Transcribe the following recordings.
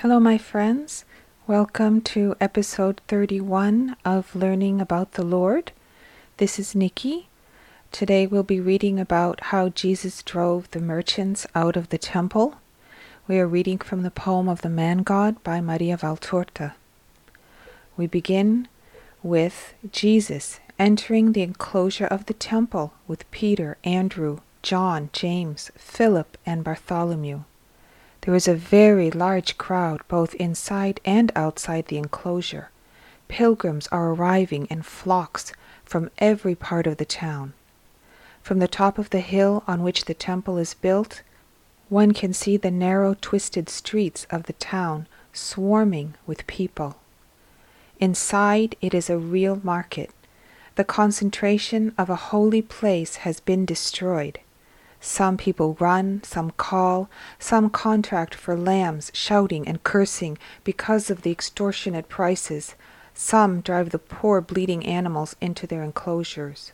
Hello, my friends. Welcome to episode 31 of Learning About the Lord. This is Nikki. Today we'll be reading about how Jesus drove the merchants out of the temple. We are reading from the poem of the Man God by Maria Valtorta. We begin with Jesus entering the enclosure of the temple with Peter, Andrew, John, James, Philip, and Bartholomew. There was a very large crowd both inside and outside the enclosure. Pilgrims are arriving in flocks from every part of the town. From the top of the hill on which the temple is built, one can see the narrow, twisted streets of the town swarming with people. Inside, it is a real market. The concentration of a holy place has been destroyed. Some people run, some call, some contract for lambs, shouting and cursing because of the extortionate prices. Some drive the poor bleeding animals into their enclosures.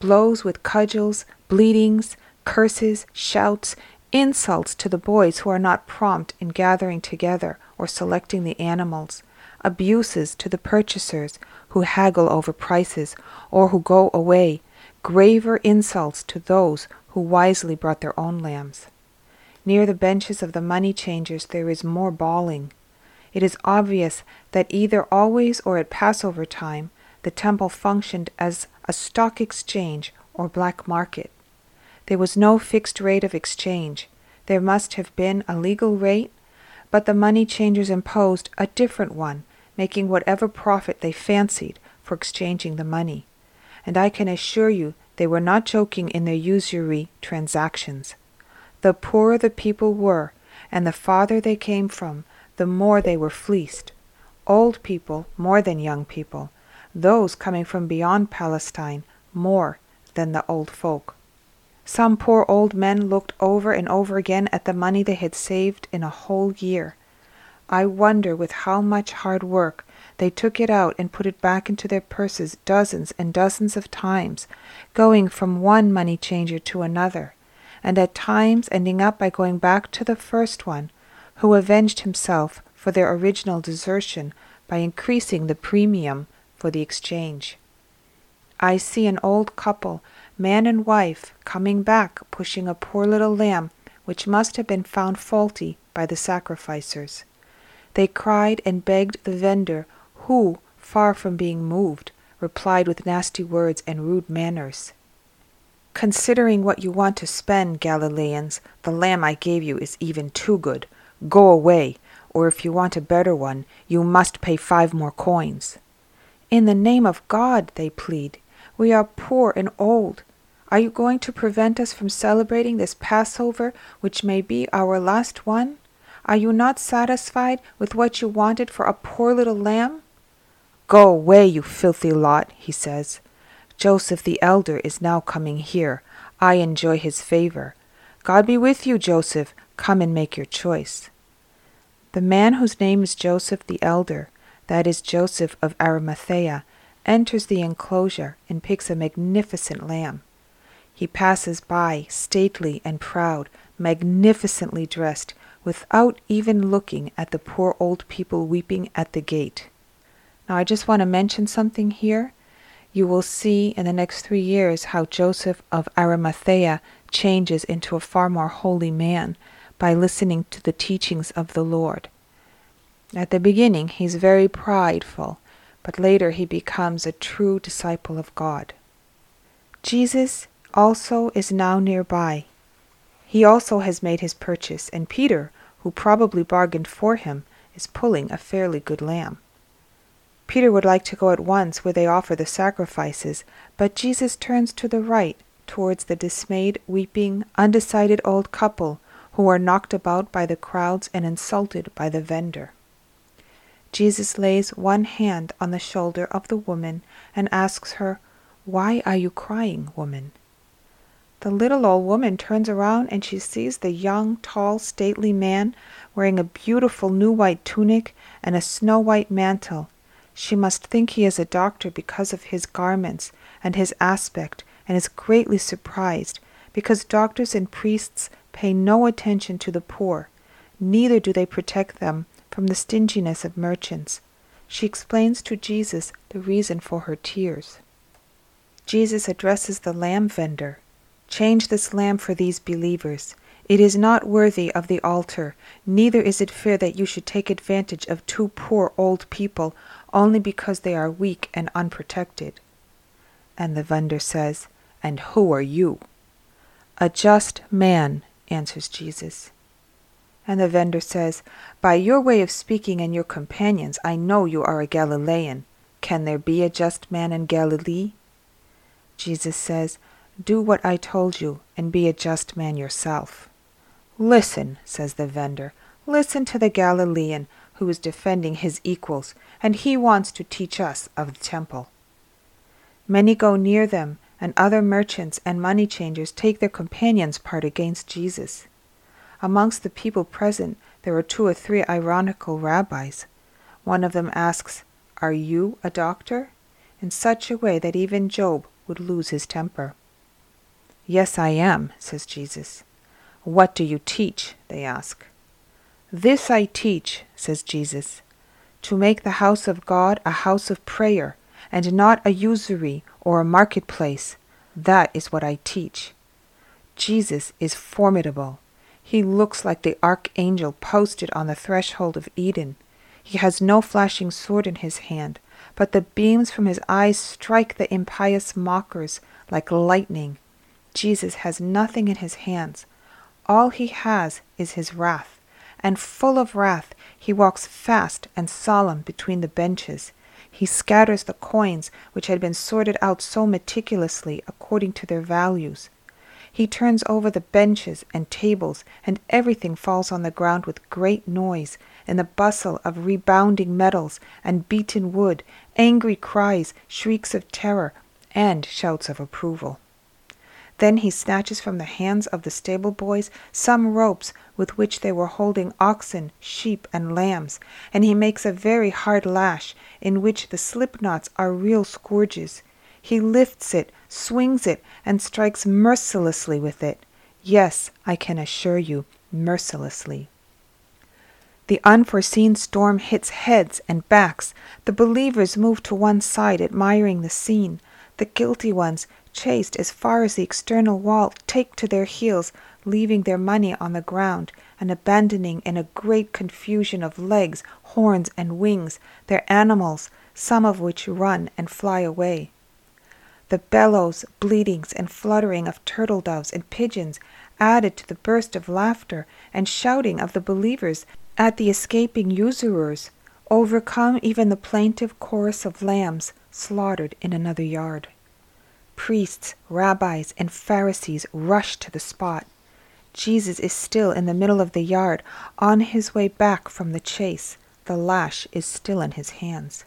Blows with cudgels, bleedings, curses, shouts, insults to the boys who are not prompt in gathering together or selecting the animals, abuses to the purchasers who haggle over prices or who go away, graver insults to those who wisely brought their own lambs. Near the benches of the money changers there is more bawling. It is obvious that either always or at Passover time the temple functioned as a stock exchange or black market. There was no fixed rate of exchange. There must have been a legal rate, but the money changers imposed a different one, making whatever profit they fancied for exchanging the money. And I can assure you they were not joking in their usury transactions. The poorer the people were, and the farther they came from, the more they were fleeced. Old people more than young people, those coming from beyond Palestine more than the old folk. Some poor old men looked over and over again at the money they had saved in a whole year. I wonder with how much hard work they took it out and put it back into their purses dozens and dozens of times, going from one money changer to another, and at times ending up by going back to the first one, who avenged himself for their original desertion by increasing the premium for the exchange. I see an old couple man and wife, coming back pushing a poor little lamb which must have been found faulty by the sacrificers. They cried and begged the vendor, who, far from being moved, replied with nasty words and rude manners. Considering what you want to spend, Galileans, the lamb I gave you is even too good. Go away, or if you want a better one, you must pay five more coins. In the name of God, they plead, we are poor and old. Are you going to prevent us from celebrating this Passover, which may be our last one? Are you not satisfied with what you wanted for a poor little lamb? Go away, you filthy lot, he says. Joseph the elder is now coming here. I enjoy his favor. God be with you, Joseph. Come and make your choice. The man whose name is Joseph the elder, that is Joseph of Arimathea, enters the enclosure and picks a magnificent lamb. He passes by, stately and proud, magnificently dressed, without even looking at the poor old people weeping at the gate. Now, I just want to mention something here. You will see in the next three years how Joseph of Arimathea changes into a far more holy man by listening to the teachings of the Lord. At the beginning, he's very prideful, but later he becomes a true disciple of God. Jesus also is now nearby. He also has made his purchase, and Peter, who probably bargained for him, is pulling a fairly good lamb. Peter would like to go at once where they offer the sacrifices, but Jesus turns to the right, towards the dismayed, weeping, undecided old couple who are knocked about by the crowds and insulted by the vendor. Jesus lays one hand on the shoulder of the woman and asks her, Why are you crying, woman? The little old woman turns around and she sees the young, tall, stately man wearing a beautiful new white tunic and a snow white mantle. She must think he is a doctor because of his garments and his aspect, and is greatly surprised, because doctors and priests pay no attention to the poor, neither do they protect them from the stinginess of merchants. She explains to Jesus the reason for her tears. Jesus addresses the lamb vendor. Change this lamb for these believers. It is not worthy of the altar, neither is it fair that you should take advantage of two poor old people only because they are weak and unprotected. And the vendor says, And who are you? A just man, answers Jesus. And the vendor says, By your way of speaking and your companions, I know you are a Galilean. Can there be a just man in Galilee? Jesus says, Do what I told you, and be a just man yourself. Listen, says the vendor, listen to the Galilean who is defending his equals, and he wants to teach us of the temple. Many go near them, and other merchants and money changers take their companions' part against Jesus. Amongst the people present, there are two or three ironical rabbis. One of them asks, Are you a doctor? in such a way that even Job would lose his temper. Yes, I am, says Jesus. What do you teach? they ask. This I teach, says Jesus, to make the house of God a house of prayer, and not a usury or a marketplace. That is what I teach. Jesus is formidable. He looks like the archangel posted on the threshold of Eden. He has no flashing sword in his hand, but the beams from his eyes strike the impious mockers like lightning. Jesus has nothing in his hands. All he has is his wrath and full of wrath, he walks fast and solemn between the benches. He scatters the coins which had been sorted out so meticulously according to their values. He turns over the benches and tables, and everything falls on the ground with great noise, in the bustle of rebounding metals and beaten wood, angry cries, shrieks of terror, and shouts of approval. Then he snatches from the hands of the stable boys some ropes with which they were holding oxen, sheep, and lambs, and he makes a very hard lash, in which the slip knots are real scourges. He lifts it, swings it, and strikes mercilessly with it. Yes, I can assure you, mercilessly. The unforeseen storm hits heads and backs. The believers move to one side, admiring the scene. The guilty ones, chased as far as the external wall, take to their heels, leaving their money on the ground, and abandoning in a great confusion of legs, horns, and wings their animals, some of which run and fly away. The bellows, bleatings, and fluttering of turtle doves and pigeons added to the burst of laughter and shouting of the believers at the escaping usurers, overcome even the plaintive chorus of lambs slaughtered in another yard. Priests, rabbis, and Pharisees rush to the spot. Jesus is still in the middle of the yard, on his way back from the chase. The lash is still in his hands.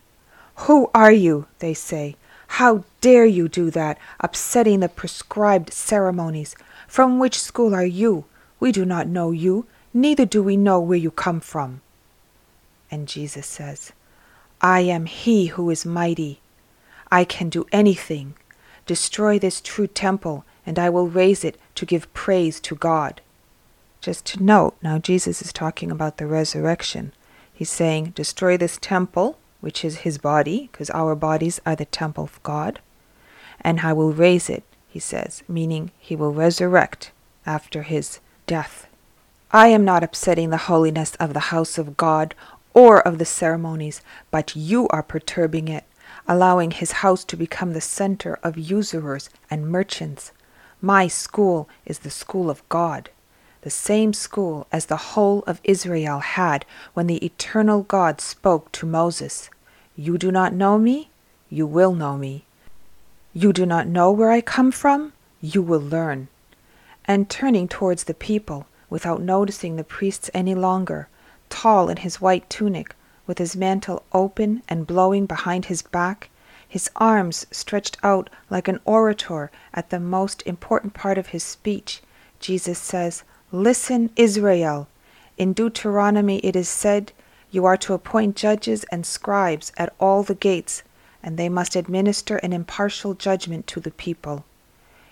Who are you? they say. How dare you do that, upsetting the prescribed ceremonies? From which school are you? We do not know you, neither do we know where you come from. And Jesus says, I am he who is mighty. I can do anything. Destroy this true temple, and I will raise it to give praise to God. Just to note, now Jesus is talking about the resurrection. He's saying, Destroy this temple, which is his body, because our bodies are the temple of God, and I will raise it, he says, meaning he will resurrect after his death. I am not upsetting the holiness of the house of God or of the ceremonies, but you are perturbing it allowing his house to become the center of usurers and merchants. My school is the school of God, the same school as the whole of Israel had when the eternal God spoke to Moses. You do not know me? You will know me. You do not know where I come from? You will learn. And turning towards the people, without noticing the priests any longer, tall in his white tunic, with his mantle open and blowing behind his back, his arms stretched out like an orator at the most important part of his speech, Jesus says, Listen, Israel. In Deuteronomy it is said, You are to appoint judges and scribes at all the gates, and they must administer an impartial judgment to the people.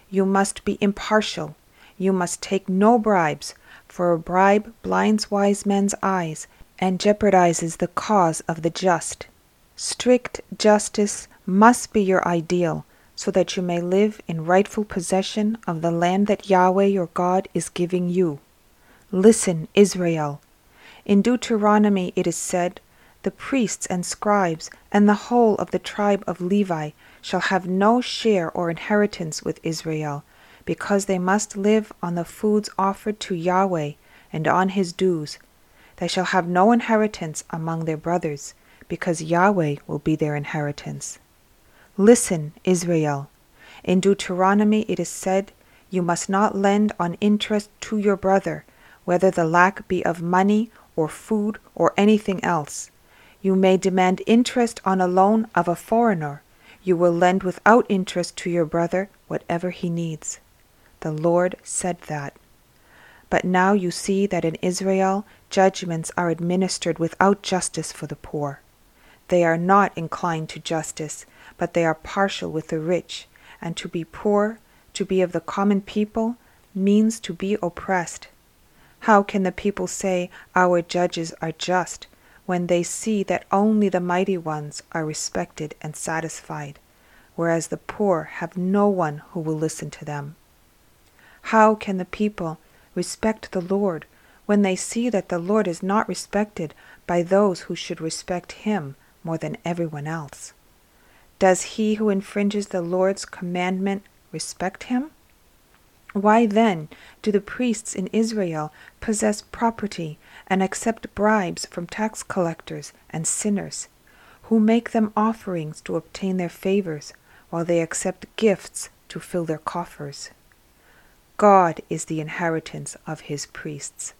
You must be impartial. You must take no bribes, for a bribe blinds wise men's eyes and jeopardizes the cause of the just. Strict justice must be your ideal so that you may live in rightful possession of the land that Yahweh your God is giving you. Listen, Israel. In Deuteronomy it is said, The priests and scribes and the whole of the tribe of Levi shall have no share or inheritance with Israel, because they must live on the foods offered to Yahweh and on his dues. They shall have no inheritance among their brothers, because Yahweh will be their inheritance. Listen, Israel. In Deuteronomy it is said, You must not lend on interest to your brother, whether the lack be of money or food or anything else. You may demand interest on a loan of a foreigner. You will lend without interest to your brother whatever he needs. The Lord said that. But now you see that in Israel judgments are administered without justice for the poor. They are not inclined to justice, but they are partial with the rich, and to be poor, to be of the common people, means to be oppressed. How can the people say, Our judges are just, when they see that only the mighty ones are respected and satisfied, whereas the poor have no one who will listen to them? How can the people respect the Lord when they see that the Lord is not respected by those who should respect him more than everyone else? Does he who infringes the Lord's commandment respect him? Why then do the priests in Israel possess property and accept bribes from tax collectors and sinners, who make them offerings to obtain their favors, while they accept gifts to fill their coffers? God is the inheritance of his priests.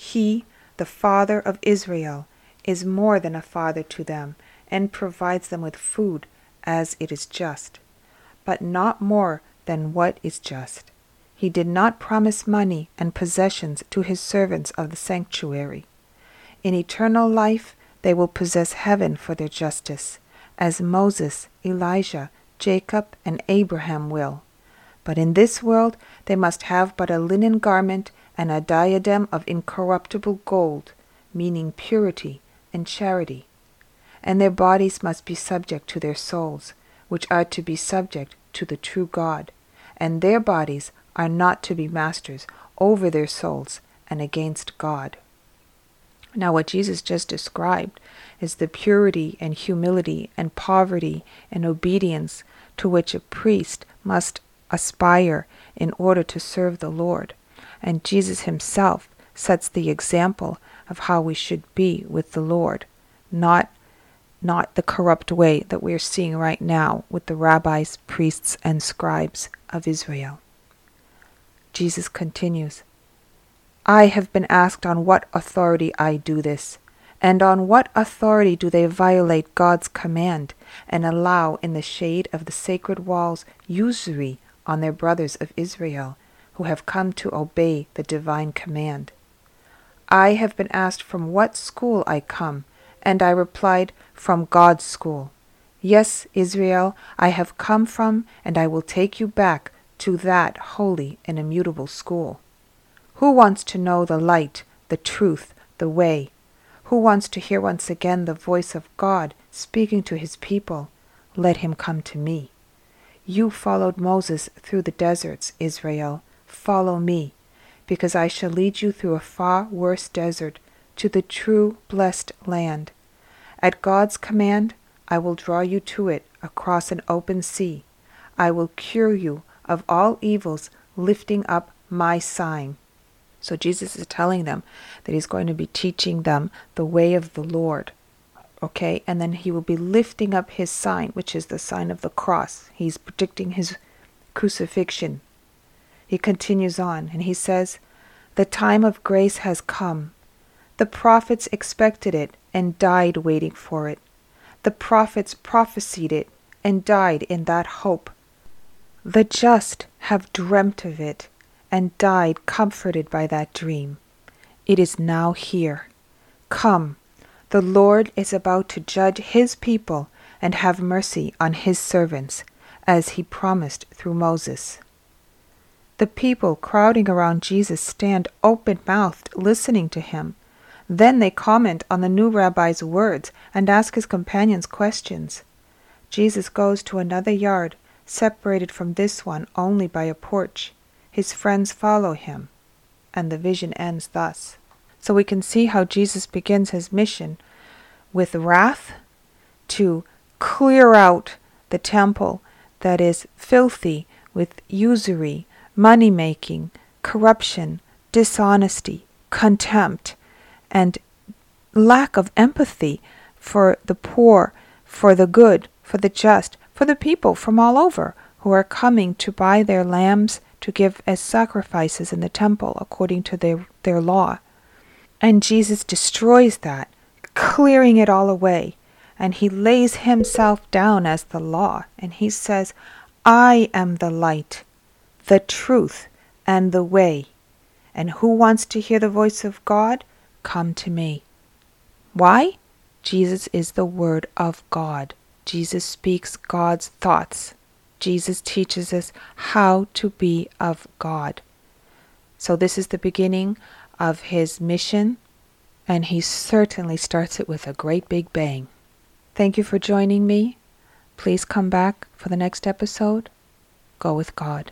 He, the Father of Israel, is more than a father to them and provides them with food as it is just, but not more than what is just. He did not promise money and possessions to his servants of the sanctuary. In eternal life they will possess heaven for their justice, as Moses, Elijah, Jacob, and Abraham will. But in this world they must have but a linen garment and a diadem of incorruptible gold, meaning purity and charity and their bodies must be subject to their souls, which are to be subject to the true God, and their bodies are not to be masters over their souls and against God. Now, what Jesus just described is the purity and humility and poverty and obedience to which a priest must aspire in order to serve the Lord. And Jesus himself sets the example of how we should be with the Lord, not not the corrupt way that we're seeing right now with the rabbis, priests, and scribes of Israel. Jesus continues I have been asked on what authority I do this, and on what authority do they violate God's command and allow in the shade of the sacred walls usury on their brothers of Israel who have come to obey the divine command. I have been asked from what school I come, and I replied, from God's school. Yes, Israel, I have come from, and I will take you back to that holy and immutable school. Who wants to know the light, the truth, the way? Who wants to hear once again the voice of God speaking to his people? Let him come to me. You followed Moses through the deserts, Israel. Follow me, because I shall lead you through a far worse desert to the true blessed land at God's command, I will draw you to it across an open sea. I will cure you of all evils, lifting up my sign. So Jesus is telling them that he's going to be teaching them the way of the Lord. Okay? And then he will be lifting up his sign, which is the sign of the cross. He's predicting his crucifixion. He continues on and he says, The time of grace has come. The prophets expected it and died waiting for it. The prophets prophesied it and died in that hope. The just have dreamt of it and died comforted by that dream. It is now here. Come, the Lord is about to judge his people and have mercy on his servants, as he promised through Moses. The people crowding around Jesus stand open mouthed listening to him Then they comment on the new rabbi's words and ask his companions questions. Jesus goes to another yard, separated from this one only by a porch. His friends follow him, and the vision ends thus. So we can see how Jesus begins his mission with wrath to clear out the temple that is filthy with usury, money making, corruption, dishonesty, contempt, and lack of empathy for the poor, for the good, for the just, for the people from all over who are coming to buy their lambs to give as sacrifices in the temple according to their, their law. And Jesus destroys that, clearing it all away. And he lays himself down as the law. And he says, I am the light, the truth, and the way. And who wants to hear the voice of God? Come to me. Why? Jesus is the Word of God. Jesus speaks God's thoughts. Jesus teaches us how to be of God. So, this is the beginning of his mission, and he certainly starts it with a great big bang. Thank you for joining me. Please come back for the next episode. Go with God.